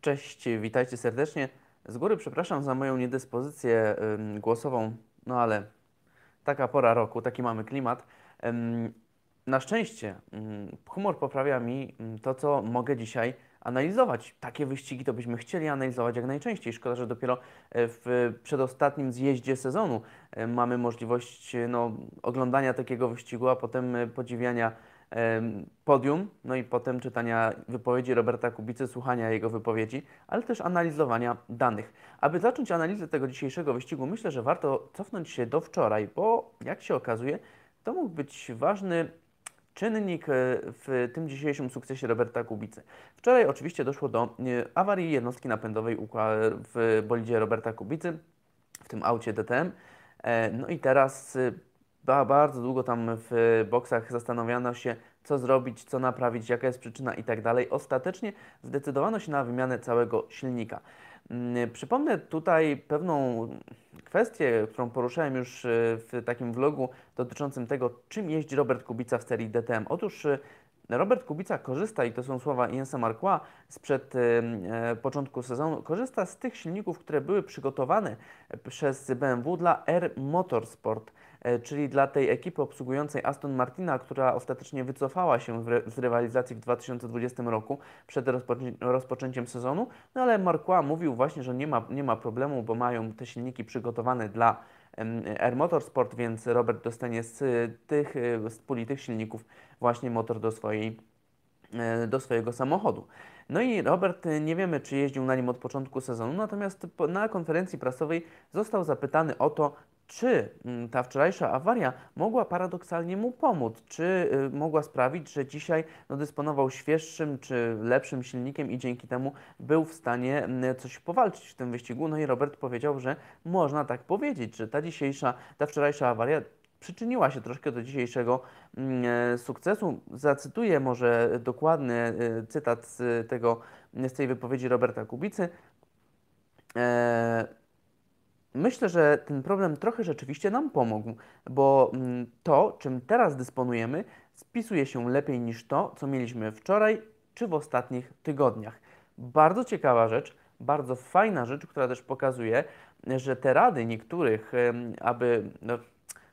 Cześć, witajcie serdecznie. Z góry przepraszam za moją niedyspozycję głosową, no ale taka pora roku, taki mamy klimat. Na szczęście humor poprawia mi to, co mogę dzisiaj analizować. Takie wyścigi to byśmy chcieli analizować jak najczęściej. Szkoda, że dopiero e, w przedostatnim zjeździe sezonu e, mamy możliwość e, no, oglądania takiego wyścigu, a potem podziwiania podium, no i potem czytania wypowiedzi Roberta Kubicy, słuchania jego wypowiedzi, ale też analizowania danych. Aby zacząć analizę tego dzisiejszego wyścigu, myślę, że warto cofnąć się do wczoraj, bo jak się okazuje, to mógł być ważny czynnik e, w tym dzisiejszym sukcesie Roberta Kubicy. Wczoraj oczywiście doszło do e, awarii jednostki napędowej ukła- w bolidzie Roberta Kubicy, w tym aucie DTM. E, No i teraz bardzo długo tam w boksach zastanawiano się, co zrobić, co naprawić, jaka jest przyczyna i tak dalej. Ostatecznie zdecydowano się na wymianę całego silnika. Mm, Przypomnę tutaj pewną kwestię, którą poruszałem już y, w takim vlogu dotyczącym tego, czym jeździ Robert Kubica w serii DTM. Otóż y, Robert Kubica korzysta, i to są słowa Jensa Marquardt sprzed e, początku sezonu, korzysta z tych silników, które były przygotowane przez BMW dla R Motorsport, e, czyli dla tej ekipy obsługującej Aston Martina, która ostatecznie wycofała się z rywalizacji w 2020 roku przed rozpoczę- rozpoczęciem sezonu. No ale Marquardt mówił właśnie, że nie ma, nie ma problemu, bo mają te silniki przygotowane dla em, R Motorsport, więc Robert dostanie z tych, y, z puli tych silników właśnie motor do swojej e, do swojego samochodu. No i Robert, e, nie wiemy, czy jeździł na nim od początku sezonu, natomiast na konferencji prasowej został zapytany o to, czy mm, ta wczorajsza awaria mogła paradoksalnie mu pomóc, czy y, mogła sprawić, że dzisiaj no, dysponował świeższym czy lepszym silnikiem i dzięki temu był w stanie mm, coś powalczyć w tym wyścigu. No i Robert powiedział, że można tak powiedzieć, że ta dzisiejsza, ta wczorajsza awaria przyczyniła się troszkę do dzisiejszego mm, e, sukcesu. Zacytuję może dokładny e, cytat z tego, z tej wypowiedzi Roberta Kubicy. E, Myślę, że ten problem trochę rzeczywiście nam pomógł, bo mm, to, czym teraz dysponujemy, spisuje się lepiej niż to, co mieliśmy wczoraj czy w ostatnich tygodniach. Bardzo ciekawa rzecz, bardzo fajna rzecz, która też pokazuje, że te rady niektórych, aby no,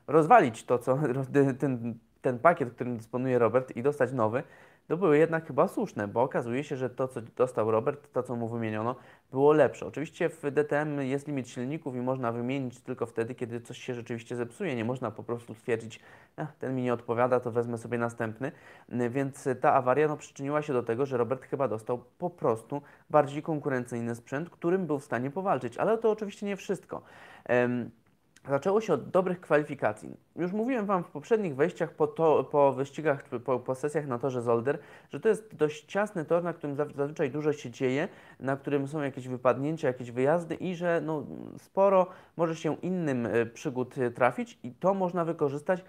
rozwalić to, co ten, ten pakiet, którym dysponuje Robert i dostać nowy, to były jednak chyba słuszne, bo okazuje się, że to, co dostał Robert, to, co mu wymieniono, było lepsze. Oczywiście w DTM jest limit silników i można wymienić tylko wtedy, kiedy coś się rzeczywiście zepsuje. Nie można po prostu stwierdzić, "Ech, ten mi nie odpowiada, to wezmę sobie następny. Więc ta awaria no, przyczyniła się do tego, że Robert chyba dostał po prostu bardziej konkurencyjny sprzęt, którym był w stanie powalczyć. Ale to oczywiście nie wszystko. Zaczęło się od dobrych kwalifikacji. Już mówiłem Wam w poprzednich wejściach po, to, po wyścigach, po, po sesjach na torze Zolder, że to jest dość ciasny tor, na którym zazwyczaj dużo się dzieje, na którym są jakieś wypadnięcia, jakieś wyjazdy i że no, sporo może się innym e, przygód e, trafić i to można wykorzystać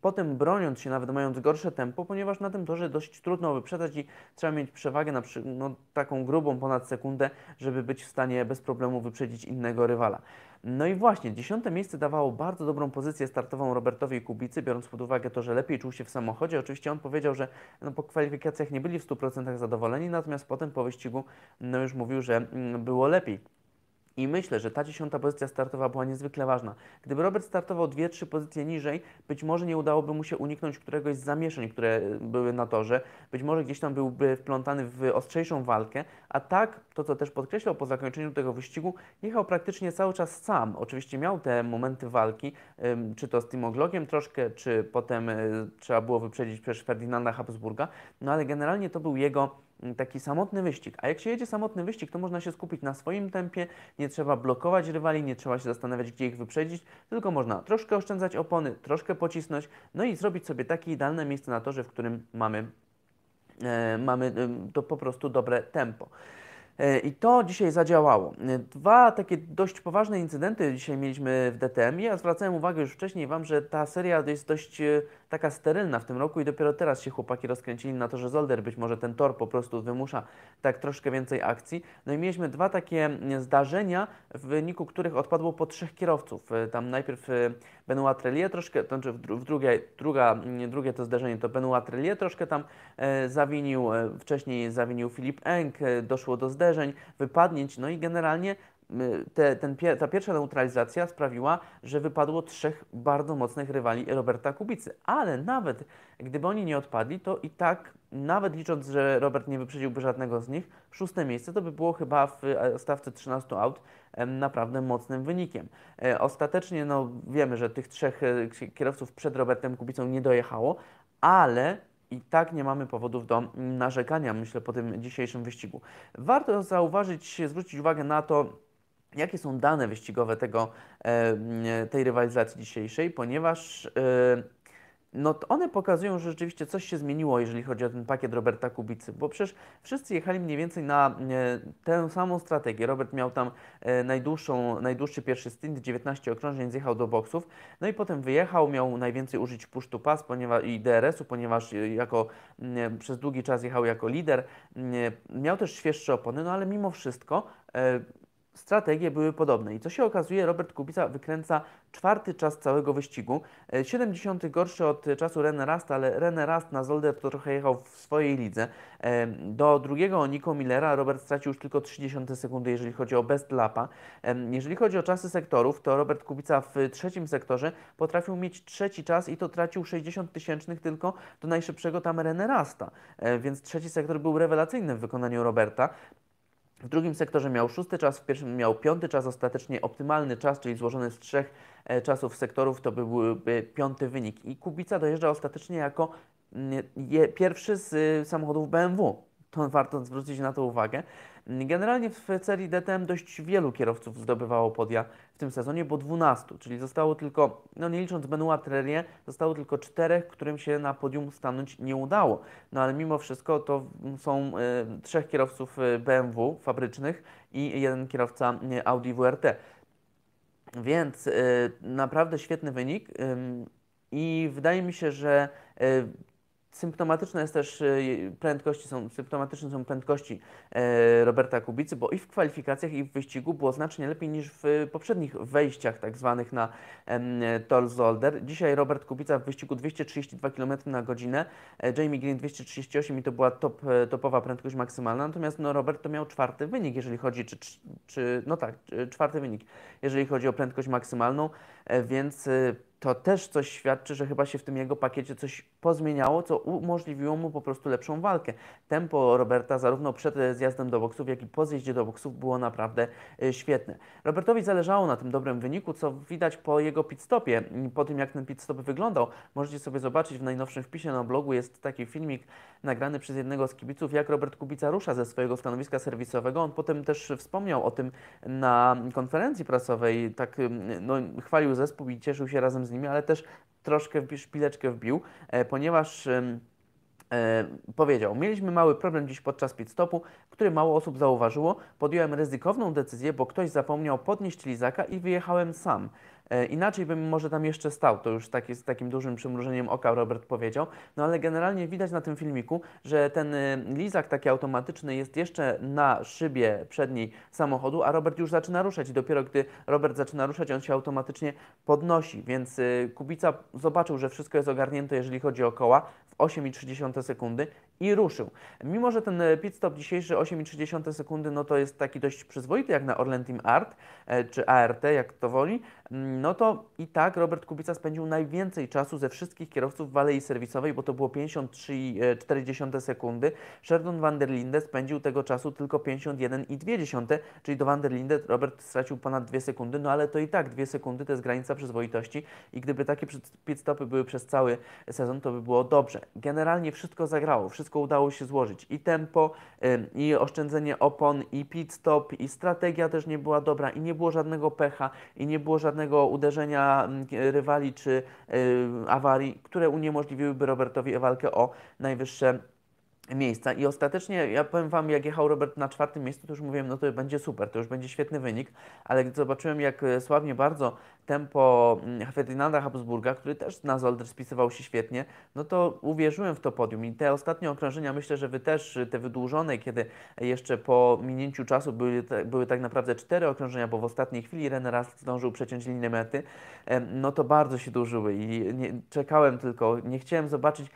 potem broniąc się, nawet mając gorsze tempo, ponieważ na tym torze dość trudno wyprzedzać i trzeba mieć przewagę na przy, no, taką grubą ponad sekundę, żeby być w stanie bez problemu wyprzedzić innego rywala. No i właśnie, dziesiąte miejsce dawało bardzo dobrą pozycję startową Robertowi Kubicy, biorąc pod uwagę to, że lepiej czuł się w samochodzie. Oczywiście on powiedział, że no, po kwalifikacjach nie byli w 100% zadowoleni, natomiast potem po wyścigu no, już mówił, że mm, było lepiej. I myślę, że ta dziesiąta pozycja startowa była niezwykle ważna. Gdyby Robert startował dwie, trzy pozycje niżej, być może nie udałoby mu się uniknąć któregoś z zamieszek, które y, były na torze. Być może gdzieś tam byłby wplątany w ostrzejszą walkę, a tak, to co też podkreślał po zakończeniu tego wyścigu, jechał praktycznie cały czas sam. Oczywiście miał te momenty walki, czy to z Timo Glockiem troszkę, czy potem y, trzeba było wyprzedzić przecież Ferdynanda Habsburga, no ale generalnie to był jego taki samotny wyścig. A jak się jedzie samotny wyścig, to można się skupić na swoim tempie, nie trzeba blokować rywali, nie trzeba się zastanawiać, gdzie ich wyprzedzić, tylko można troszkę oszczędzać opony, troszkę pocisnąć, no i zrobić sobie takie idealne miejsce na torze, w którym mamy, e, mamy e, to po prostu dobre tempo. E, I to dzisiaj zadziałało. E, Dwa takie dość poważne incydenty dzisiaj mieliśmy w DTM. Ja zwracałem uwagę już wcześniej Wam, że ta seria jest dość e, taka sterylna w tym roku i dopiero teraz się chłopaki rozkręcili na to, że Zolder być może ten tor po prostu wymusza tak troszkę więcej akcji. No i mieliśmy dwa takie mm, zdarzenia, w wyniku których odpadło po trzech kierowców. E, tam najpierw e, Benoit Trellier troszkę, to znaczy w, w drugie, druga, mm, drugie to zdarzenie to Benoit Trellier troszkę tam e, zawinił, e, wcześniej zawinił Filip Eng, e, doszło do zderzeń, wypadnięć, no i generalnie te, ten, ta pierwsza neutralizacja sprawiła, że wypadło trzech bardzo mocnych rywali Roberta Kubicy. Ale nawet gdyby oni nie odpadli, to i tak, nawet licząc, że Robert nie wyprzedziłby żadnego z nich, szóste miejsce to by było chyba w e, stawce 13 aut naprawdę mocnym wynikiem. E, ostatecznie no, wiemy, że tych trzech e, kierowców przed Robertem Kubicą nie dojechało, ale i tak nie mamy powodów do narzekania, myślę, po tym dzisiejszym wyścigu. Warto zauważyć, zwrócić uwagę na to, jakie są dane wyścigowe tego, tej rywalizacji dzisiejszej, ponieważ no one pokazują, że rzeczywiście coś się zmieniło, jeżeli chodzi o ten pakiet Roberta Kubicy, bo przecież wszyscy jechali mniej więcej na e, tę samą strategię. Robert miał tam e, najdłuższą, najdłuższy pierwszy stint, 19 okrążeń, zjechał do boksów, no i potem wyjechał, miał najwięcej użyć push to pass ponieważ, i DRS-u, ponieważ e, jako, przez długi czas jechał jako lider. Miał też świeższe opony, no ale mimo wszystko strategie były podobne. I co się okazuje, Robert Kubica wykręca czwarty czas całego wyścigu. 70 e, gorszy od czasu René ale René Rast na Zolder to trochę jechał w swojej lidze. E, do drugiego Nico Millera Robert stracił już tylko 30 sekundy, jeżeli chodzi o best lapa. E, jeżeli chodzi o czasy sektorów, to Robert Kubica w trzecim sektorze potrafił mieć trzeci czas i to tracił 60 tysięcznych tylko do najszybszego tam René Rasta. Więc trzeci sektor był rewelacyjny w wykonaniu Roberta. W drugim sektorze miał szósty czas, w pierwszym miał piąty czas, ostatecznie optymalny czas, czyli złożony z trzech e, czasów sektorów, to byłby piąty wynik. I Kubica dojeżdża ostatecznie jako mm, pierwszy z y, samochodów BMW. To warto zwrócić na to uwagę. Generalnie w serii DTM dość wielu kierowców zdobywało podia w tym sezonie, bo 12, czyli zostało tylko, no nie licząc Benoit Trellier, zostało tylko czterech, którym się na podium stanąć nie udało. No ale mimo wszystko to są y, trzech kierowców e, BMW fabrycznych i jeden kierowca e, Audi WRT. Więc y, naprawdę świetny wynik. Y, I wydaje mi się, że Symptomatyczne jest też e, prędkości, są, symptomatyczne są prędkości e, Roberta Kubicy, bo i w kwalifikacjach, i w wyścigu było znacznie lepiej niż w poprzednich wejściach tak zwanych na e, Zolder. Dzisiaj Robert Kubica w wyścigu 232 km na godzinę, e, Jamie Green 238 i to była top, e, topowa prędkość maksymalna, natomiast no, Robert to miał czwarty wynik, jeżeli chodzi, czy, czy no tak, czwarty wynik, jeżeli chodzi o prędkość maksymalną, więc to też coś świadczy, że chyba się w tym jego pakiecie coś pozmieniało, co umożliwiło mu po prostu lepszą walkę. Tempo Roberta zarówno przed zjazdem do boksów, jak i po zjeździe do boksów było naprawdę e, świetne. Robertowi zależało na tym dobrym wyniku, co widać po jego pitstopie. Po tym, jak ten pitstop wyglądał, możecie sobie zobaczyć w najnowszym wpisie na blogu, jest taki filmik nagrany przez jednego z kibiców, jak Robert Kubica rusza ze swojego stanowiska serwisowego. On potem też wspomniał o tym na konferencji prasowej, tak no, chwalił zespół i cieszył się razem z nimi, ale też troszkę szpileczkę wbił, e, ponieważ e, powiedział, mieliśmy mały problem dziś podczas pit stopu, który mało osób zauważyło. Podjąłem ryzykowną decyzję, bo ktoś zapomniał podnieść lizaka i wyjechałem sam. E, inaczej bym może tam jeszcze stał, to już taki, z takim dużym przymrużeniem oka Robert powiedział, no ale generalnie widać na tym filmiku, że ten e, lizak taki automatyczny jest jeszcze na szybie przedniej samochodu, a Robert już zaczyna ruszać. I dopiero gdy Robert zaczyna ruszać, on się automatycznie podnosi, więc e, Kubica zobaczył, że wszystko jest ogarnięte, jeżeli chodzi o koła 8,3 sekundy i ruszył. Mimo, że ten pit stop dzisiejszy 8,3 sekundy, no to jest taki dość przyzwoity jak na Orlen Team Art, czy ART, jak to woli, no to i tak Robert Kubica spędził najwięcej czasu ze wszystkich kierowców w alei serwisowej, bo to było 53,4 sekundy. Sheridan van der Linde spędził tego czasu tylko 51,2, czyli do van der Linde Robert stracił ponad 2 sekundy, no ale to i tak 2 sekundy to jest granica przyzwoitości i gdyby takie pit stopy były przez cały sezon, to by było dobrze. Generalnie wszystko zagrało, wszystko udało się złożyć. I tempo, i oszczędzenie opon, i pit stop, i strategia też nie była dobra, i nie było żadnego pecha, i nie było żadnego uderzenia rywali czy awarii, które uniemożliwiłyby Robertowi walkę o najwyższe miejsca. I ostatecznie, ja powiem Wam, jak jechał Robert na czwartym miejscu, to już mówiłem, no to będzie super, to już będzie świetny wynik, ale gdy zobaczyłem, jak e, sławnie bardzo tempo mm, Ferdynanda Habsburga, który też na Zolder spisywał się świetnie, no to uwierzyłem w to podium. I te ostatnie okrążenia, myślę, że Wy też, te wydłużone, kiedy jeszcze po minięciu czasu były, były tak naprawdę cztery okrążenia, bo w ostatniej chwili René raz zdążył przeciąć linię mety, no to bardzo się dłużyły i nie, czekałem tylko, nie chciałem zobaczyć,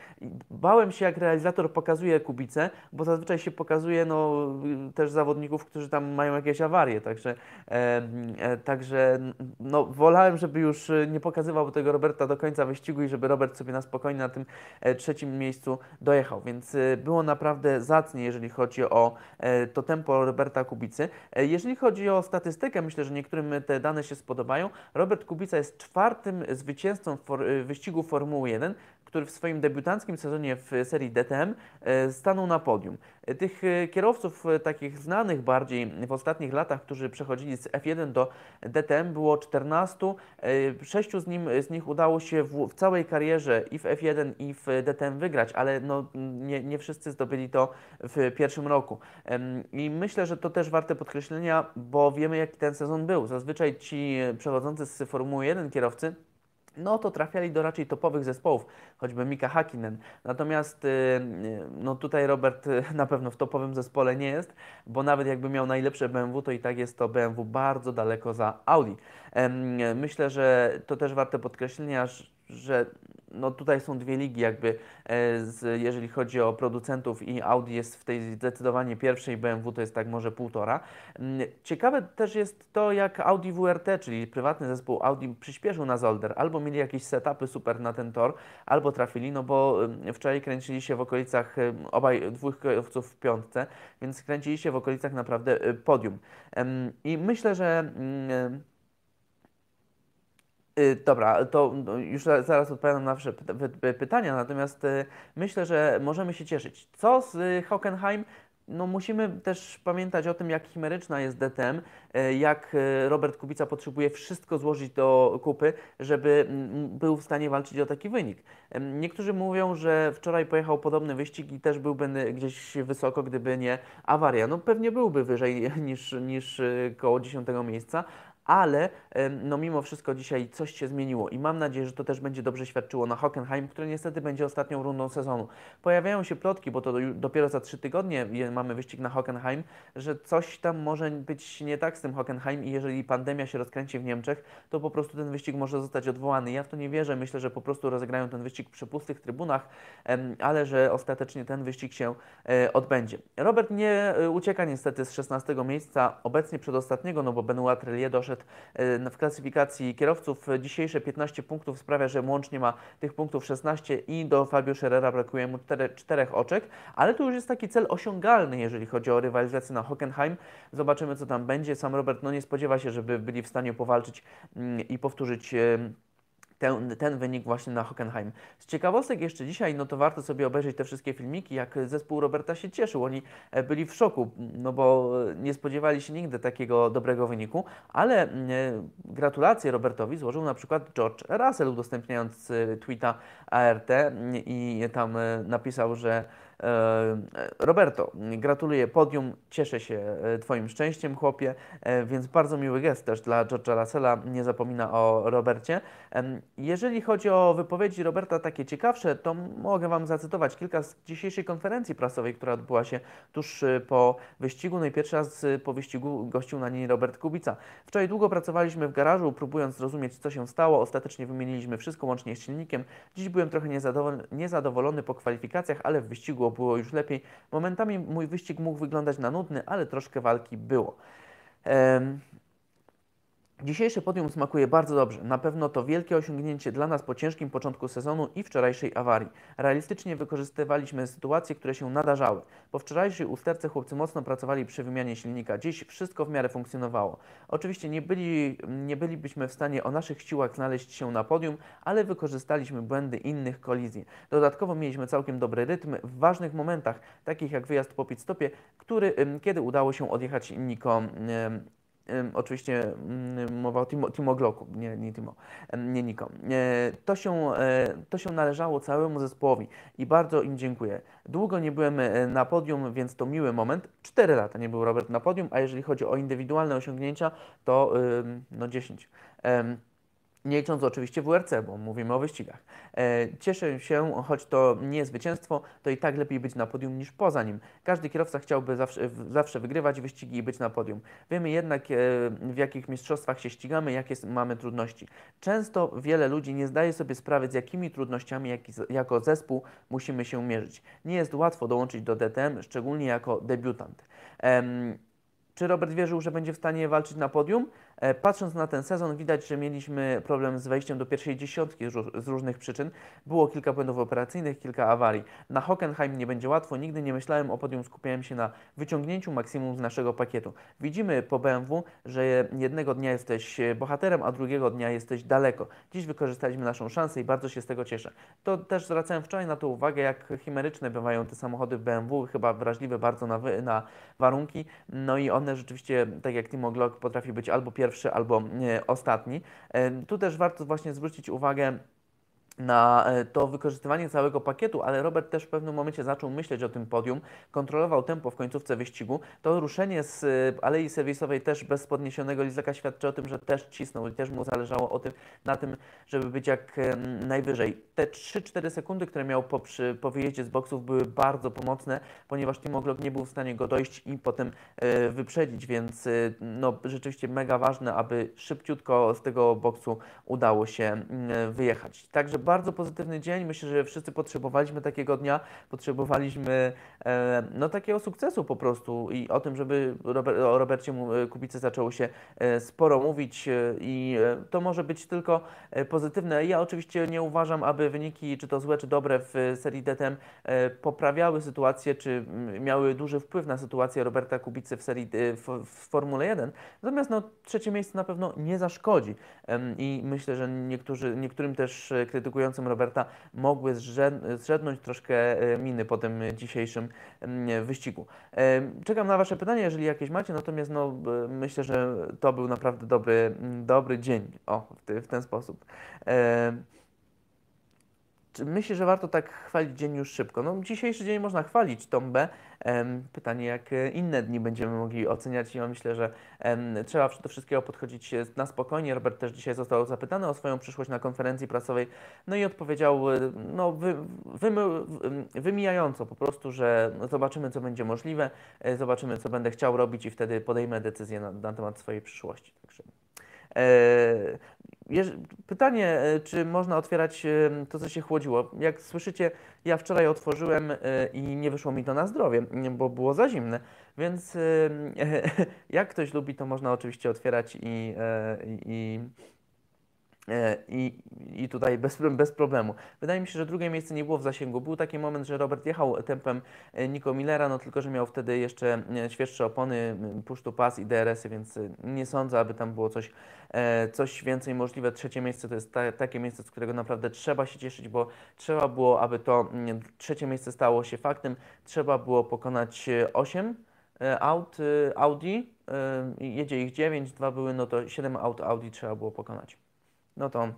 bałem się jak realizator pokazuje Kubicę, bo zazwyczaj się pokazuje no, też zawodników, którzy tam mają jakieś awarie, także, e, e, także no, wolałem, żeby już nie pokazywał tego Roberta do końca wyścigu i żeby Robert sobie na spokojnie na tym e, trzecim miejscu dojechał, więc e, było naprawdę zacnie, jeżeli chodzi o e, to tempo Roberta Kubicy. E, jeżeli chodzi o statystykę, myślę, że niektórym te dane się spodobają. Robert Kubica jest czwartym zwycięzcą for, e, wyścigu Formuły 1, który w swoim debiutanckim sezonie w serii DTM e, stanął na podium. E, tych e, kierowców takich znanych bardziej w ostatnich latach, którzy przechodzili z F1 do DTM było 14. Sześciu z, nim, z nich udało się w, w całej karierze i w F1 i w DTM wygrać, ale no, nie, nie wszyscy zdobyli to w pierwszym roku. I myślę, że to też warte podkreślenia, bo wiemy jaki ten sezon był. Zazwyczaj ci przechodzący z Formuły 1 kierowcy no to trafiali do raczej topowych zespołów, choćby Mika Hakkinen. Natomiast y, y, no tutaj Robert y, na pewno w topowym zespole nie jest, bo nawet jakby miał najlepsze BMW, to i tak jest to BMW bardzo daleko za Audi. Myślę, że to też warte podkreślenia, że no tutaj są dwie ligi jakby, e, z, jeżeli chodzi o producentów i Audi jest w tej zdecydowanie pierwszej, BMW to jest tak może półtora. Mm, ciekawe też jest to, jak Audi WRT, czyli prywatny zespół Audi przyspieszył na Zolder. Albo mieli jakieś setupy super na ten tor, albo trafili, no bo mm, wczoraj kręcili się w okolicach, obaj dwóch kierowców w piątce, więc kręcili się w okolicach naprawdę y, podium. I myślę, że mm, dobra, to no, już zaraz odpowiadam na wasze pytania, natomiast y, myślę, że możemy się cieszyć. Co z y, Hockenheim? No musimy też pamiętać o tym, jak chimeryczna jest DTM, jak Robert Kubica potrzebuje wszystko złożyć do kupy, żeby był w stanie walczyć o taki wynik. Niektórzy mówią, że wczoraj pojechał podobny wyścig i też byłby gdzieś wysoko, gdyby nie awaria. No pewnie byłby wyżej niż, niż koło 10 miejsca, ale no mimo wszystko dzisiaj coś się zmieniło i mam nadzieję, że to też będzie dobrze świadczyło na Hockenheim, które niestety będzie ostatnią rundą sezonu. Pojawiają się plotki, bo to dopiero za trzy tygodnie mamy wyścig na Hockenheim, że coś tam może być nie tak z tym Hockenheim i jeżeli pandemia się rozkręci w Niemczech, to po prostu ten wyścig może zostać odwołany. Ja w to nie wierzę, myślę, że po prostu rozegrają ten wyścig przy pustych trybunach, ale że ostatecznie ten wyścig się e, odbędzie. Robert nie e, ucieka niestety z 16 miejsca, obecnie przedostatniego, no bo Benoit Trellier doszedł E, w klasyfikacji kierowców. Dzisiejsze 15 punktów sprawia, że łącznie ma tych punktów 16 i do Fabio Scherrera brakuje mu 4, 4 oczek, ale to już jest taki cel osiągalny, jeżeli chodzi o rywalizację na Hockenheim. Zobaczymy, co tam będzie. Sam Robert no, nie spodziewa się, żeby byli w stanie powalczyć mm, i powtórzyć ten, ten wynik właśnie na Hockenheim. Z ciekawostek jeszcze dzisiaj, no to warto sobie obejrzeć te wszystkie filmiki, jak zespół Roberta się cieszył. Oni e, byli w szoku, no bo nie spodziewali się nigdy takiego dobrego wyniku, ale e, gratulacje Robertowi złożył na przykład George Russell, udostępniając e, tweeta ART i tam napisał, że Roberto, gratuluję podium, cieszę się e, Twoim szczęściem, chłopie, e, więc bardzo miły gest też dla George'a Russella, nie zapomina o Robercie. Jeżeli chodzi o wypowiedzi Roberta takie ciekawsze, to mogę Wam zacytować kilka z dzisiejszej konferencji prasowej, która odbyła się tuż po wyścigu. No i pierwszy raz po wyścigu gościł na niej Robert Kubica. Wczoraj długo pracowaliśmy w garażu, próbując zrozumieć, co się stało. Ostatecznie wymieniliśmy wszystko łącznie z silnikiem. Dziś byłem trochę niezadowolony po kwalifikacjach, ale w wyścigu było już lepiej. Momentami mój wyścig mógł wyglądać na nudny, ale troszkę walki było. Dzisiejsze podium smakuje bardzo dobrze. Na pewno to wielkie osiągnięcie dla nas po ciężkim początku sezonu i wczorajszej awarii. Realistycznie wykorzystywaliśmy sytuacje, które się nadarzały. Po wczorajszej usterce chłopcy mocno pracowali przy wymianie silnika. Dziś wszystko w miarę funkcjonowało. Oczywiście nie, byli, nie bylibyśmy w stanie o naszych siłach znaleźć się na podium, ale wykorzystaliśmy błędy innych kolizji. Dodatkowo mieliśmy całkiem dobry rytm w ważnych momentach, takich jak wyjazd po pit stopie, który, kiedy udało się odjechać Niko oczywiście mowa o Timo, Timo Glocku, nie, nie Timo, nie Niko. To się, to się należało całemu zespołowi i bardzo im dziękuję. Długo nie byłem na podium, więc to miły moment. Cztery lata nie był Robert na podium, a jeżeli chodzi o indywidualne osiągnięcia, to no 10 nie licząc oczywiście WRC, bo mówimy o wyścigach. E, cieszę się, choć to nie zwycięstwo, to i tak lepiej być na podium niż poza nim. Każdy kierowca chciałby zawsze, zawsze wygrywać wyścigi i być na podium. Wiemy jednak, e, w jakich mistrzostwach się ścigamy, jakie mamy trudności. Często wiele ludzi nie zdaje sobie sprawy, z jakimi trudnościami jak, jako zespół musimy się mierzyć. Nie jest łatwo dołączyć do DTM, szczególnie jako debiutant. Czy Robert wierzył, że będzie w stanie walczyć na podium? E, patrząc na ten sezon, widać, że mieliśmy problem z wejściem do pierwszej dziesiątki z różnych przyczyn. Było kilka błędów operacyjnych, kilka awarii. Na Hockenheim nie będzie łatwo. Nigdy nie myślałem o podium, skupiałem się na wyciągnięciu maksimum z naszego pakietu. Widzimy po BMW, że jednego dnia jesteś bohaterem, a drugiego dnia jesteś daleko. Dziś wykorzystaliśmy naszą szansę i bardzo się z tego cieszę. To też zwracałem wczoraj na to uwagę, jak chimeryczne bywają te samochody BMW, chyba wrażliwe bardzo na, na warunki. No i one rzeczywiście, tak jak Timo Glock, potrafi być albo pierwszy, pierwszy albo e, ostatni. E, tu też warto właśnie zwrócić uwagę na e, to wykorzystywanie całego pakietu, ale Robert też w pewnym momencie zaczął myśleć o tym podium, kontrolował tempo w końcówce wyścigu. To ruszenie z e, alei serwisowej też bez podniesionego lizaka świadczy o tym, że też cisnął i też mu zależało o tym, na tym, żeby być jak e, najwyżej. Te 3-4 sekundy, które miał po, przy, po wyjeździe z boksów były bardzo pomocne, ponieważ Timo Glock nie był w stanie go dojść i potem wyprzedzić, więc no, rzeczywiście mega ważne, aby szybciutko z tego boksu udało się wyjechać. Także bardzo pozytywny dzień. Myślę, że wszyscy potrzebowaliśmy takiego dnia, potrzebowaliśmy e, no, takiego sukcesu po prostu i o tym, żeby o Robercie e, Kubicy zaczęło się e, sporo mówić i to może być tylko pozytywne. Ja oczywiście nie uważam, aby wyniki, czy to złe, czy dobre w serii DTM poprawiały sytuację, czy miały duży wpływ na sytuację Roberta Kubicy w serii w, w Formule 1. Natomiast no, trzecie miejsce na pewno nie zaszkodzi i myślę, że niektórzy, niektórym też krytykują krytykującym Roberta mogły zrzednąć troszkę e, miny po tym dzisiejszym mm, wyścigu. E, czekam na Wasze pytania, jeżeli jakieś macie, natomiast no, myślę, że to był naprawdę dobry, dobry dzień o, w ten sposób. Czy myślę, że warto tak chwalić dzień już szybko? No, dzisiejszy dzień można chwalić, Tom B. Pytanie, jak inne dni będziemy mogli oceniać ja myślę, że trzeba do wszystkiego podchodzić na spokojnie. Robert też dzisiaj został zapytany o swoją przyszłość na konferencji prasowej, no i odpowiedział no, wy, wymijająco po prostu, że zobaczymy, co będzie możliwe, zobaczymy, co będę chciał robić i wtedy podejmę decyzję na, na temat swojej przyszłości. Także, e, Pytanie, e, czy można otwierać e, to, co się chłodziło. Jak słyszycie, ja wczoraj otworzyłem e, i nie wyszło mi to na zdrowie, bo było za zimne. Więc jak ktoś lubi, to można oczywiście otwierać i, i, I, I tutaj bez, bez problemu. Wydaje mi się, że drugie miejsce nie było w zasięgu. Był taki moment, że Robert jechał tempem e, Nico Millera, no tylko, że miał wtedy jeszcze e, świeższe opony, push to pass i DRS-y, więc nie sądzę, aby tam było coś, coś więcej możliwe. Trzecie miejsce to jest ta, takie miejsce, z którego naprawdę trzeba się cieszyć, bo trzeba było, aby to trzecie miejsce stało się faktem. Trzeba było pokonać 8 aut Audi, jedzie ich 9, dwa były, no to 7 aut Audi trzeba było pokonać no to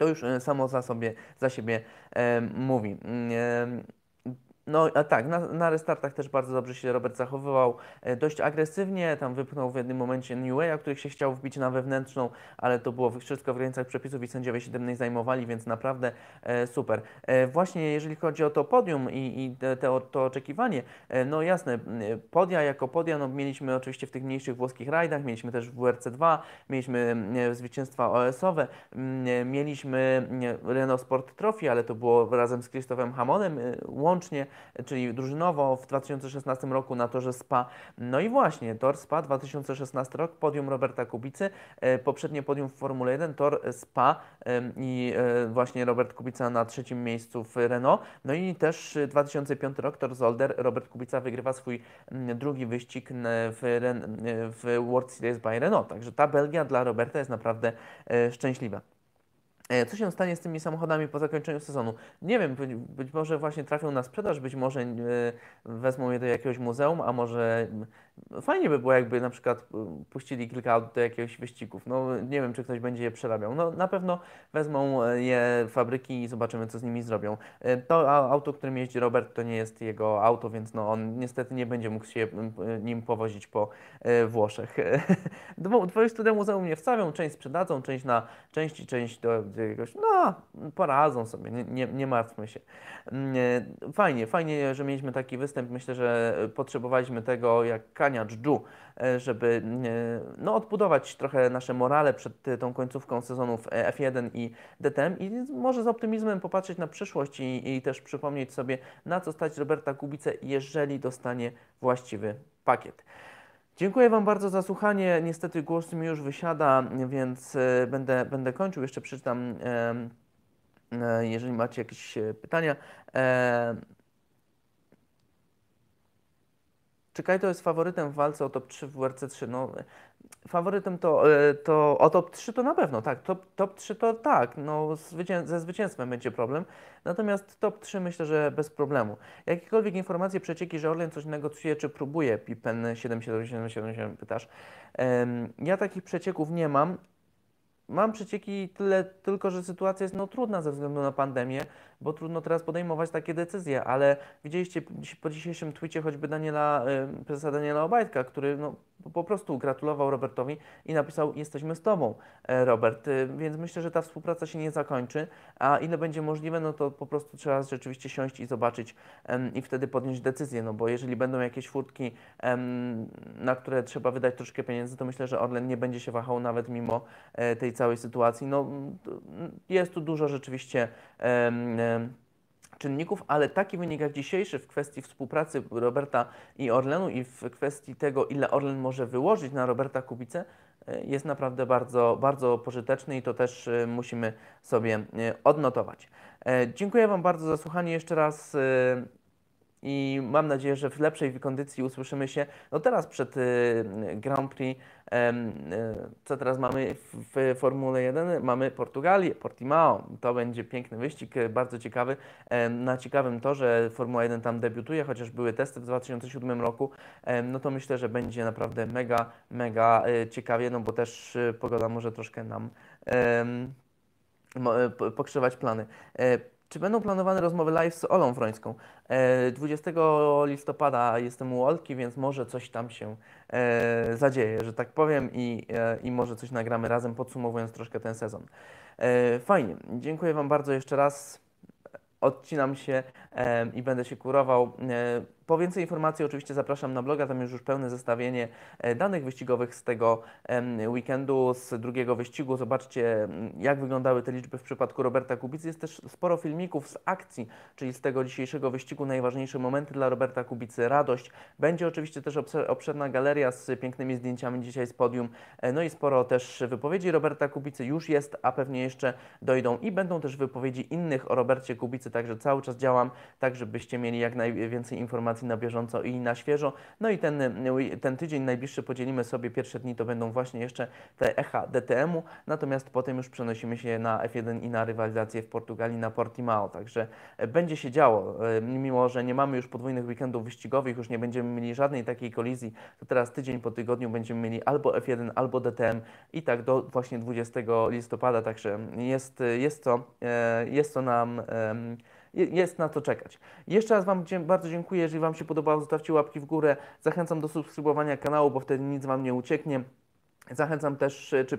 to już e, samo za, sobie, za siebie e, mówi. E, no a tak, na, na restartach też bardzo dobrze się Robert zachowywał, e, dość agresywnie, tam wypchnął w jednym momencie New Way, których się chciał wbić na wewnętrzną, ale to było wszystko w granicach przepisów i sędziowie się tym nie zajmowali, więc naprawdę e, super. E, właśnie jeżeli chodzi o to podium i, i te, te, to oczekiwanie, e, no jasne, podia jako podia, no mieliśmy oczywiście w tych mniejszych włoskich rajdach, mieliśmy też w WRC2, mieliśmy e, zwycięstwa OS-owe, mieliśmy Renault Sport Trophy, ale to było razem z Krzysztofem Hamonem e, łącznie, czyli drużynowo w 2016 roku na torze SPA. No i właśnie, tor SPA 2016 rok, podium Roberta Kubicy, e, poprzednie podium w Formule 1, tor SPA i e, właśnie Robert Kubica na trzecim miejscu w Renault. No i też 2005 rok, tor Zolder, Robert Kubica wygrywa swój drugi wyścig w, w World Series by Renault. Także ta Belgia dla Roberta jest naprawdę e, szczęśliwa. E, co się stanie z tymi samochodami po zakończeniu sezonu? Nie wiem, być, być może właśnie trafią na sprzedaż, być może e, wezmą je do jakiegoś muzeum, a może Fajnie by było, jakby na przykład y, puścili kilka aut do jakiegoś wyścigów. No nie wiem, czy ktoś będzie je przerabiał. No na pewno wezmą e, je fabryki i zobaczymy, co z nimi zrobią. E, to auto, którym jeździ Robert, to nie jest jego auto, więc no on niestety nie będzie mógł się nim powozić po e, Włoszech. 20 demo muzeum nie wstawią, część sprzedadzą, część na części, część do, do jakiegoś, no poradzą sobie, nie, nie, nie martwmy się. Mm, fajnie, fajnie, że mieliśmy taki występ. Myślę, że potrzebowaliśmy tego jak kania dżdżu, e, żeby e, no, odbudować trochę nasze morale przed tą końcówką sezonów F1 i DTM i może z optymizmem popatrzeć na przyszłość i, i też przypomnieć sobie, na co stać Roberta Kubice, jeżeli dostanie właściwy pakiet. Dziękuję Wam bardzo za słuchanie. Niestety głos mi już wysiada, więc e, będę, będę kończył. Jeszcze przeczytam, jeżeli macie jakieś pytania. Czy Kaito jest faworytem w walce o top 3 w WRC 3? No, faworytem to, e, to o top 3 to na pewno, tak. Top, top 3 to tak, no ze zwycięstwem będzie problem. Natomiast top 3 myślę, że bez problemu. Jakiekolwiek informacje, przecieki, że Orlen coś negocjuje, czy próbuje, Pipen 7777 pytasz. ja takich przecieków nie mam. Mam przecieki tyle, tylko że sytuacja jest no, trudna ze względu na pandemię bo trudno teraz podejmować takie decyzje, ale widzieliście po dzisiejszym twicie choćby Daniela, prezesa Daniela Obajtka, który no, po prostu gratulował Robertowi i napisał jesteśmy z Tobą, e, Robert, y, więc myślę, że ta współpraca się nie zakończy, a ile będzie możliwe, no to po prostu trzeba rzeczywiście siąść i zobaczyć i wtedy podjąć decyzję, no bo jeżeli będą jakieś furtki, na które trzeba wydać troszkę pieniędzy, to myślę, że Orlen nie będzie się wahał nawet mimo e, tej całej sytuacji. No, jest tu dużo rzeczywiście czynników, ale taki wynik jak dzisiejszy w kwestii współpracy Roberta i Orlenu i w kwestii tego, ile Orlen może wyłożyć na Roberta Kubicę, e, jest naprawdę bardzo, bardzo pożyteczny i to też e, musimy sobie e, odnotować. Dziękuję Wam bardzo za słuchanie jeszcze raz i mam nadzieję, że w lepszej kondycji usłyszymy się. No teraz przed Grand Prix E, co teraz mamy w Formule 1? Mamy Portugalię, Portimao. To będzie piękny wyścig, e, bardzo ciekawy. Na ciekawym torze Formuła 1 tam debiutuje, chociaż były testy w 2007 roku. No to myślę, że będzie naprawdę mega, mega e, ciekawie, no bo też pogoda może troszkę nam pokrzywać plany. Czy będą planowane rozmowy live z Olą Wrońską? 20 listopada jestem u Olki, więc może coś tam się e, zadzieje, że tak powiem, i, e, i może coś nagramy razem, podsumowując troszkę ten sezon. E, fajnie, dziękuję Wam bardzo jeszcze raz. Odcinam się e, i będę się kurował. Po więcej informacji oczywiście zapraszam na bloga, tam już już pełne zestawienie e, danych wyścigowych z tego weekendu, z drugiego wyścigu. Zobaczcie, jak wyglądały te liczby w przypadku Roberta Kubicy. Jest też sporo filmików z akcji, czyli z tego dzisiejszego wyścigu, najważniejsze momenty dla Roberta Kubicy, radość. Będzie oczywiście też obszerna galeria z pięknymi zdjęciami dzisiaj z podium, e, no i sporo też wypowiedzi Roberta Kubicy już jest, a pewnie jeszcze dojdą i będą też wypowiedzi innych o Robercie Kubicy, także cały czas działam tak, żebyście mieli jak najwięcej informacji informacji na bieżąco i na świeżo. No i ten, ten tydzień najbliższy podzielimy sobie, pierwsze dni to będą właśnie jeszcze te echa DTM-u, natomiast potem już przenosimy się na F1 i na rywalizację w Portugalii na Portimao, także e, będzie się działo. E, mimo, że nie mamy już podwójnych weekendów wyścigowych, już nie będziemy mieli żadnej takiej kolizji, to teraz tydzień po tygodniu będziemy mieli albo F1, albo DTM i tak do właśnie 20 listopada, także jest, jest, to, e, jest to nam jest na to czekać. Jeszcze raz Wam bardzo dziękuję. Jeżeli Wam się podobało, zostawcie łapki w górę. Zachęcam do subskrybowania kanału, bo wtedy nic Wam nie ucieknie. Zachęcam też, czy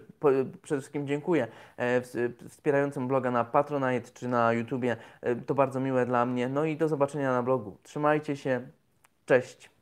przede wszystkim dziękuję e, wspierającym bloga na Patronite czy na YouTubie. E, to bardzo miłe dla mnie. No i do zobaczenia na blogu. Trzymajcie się. Cześć.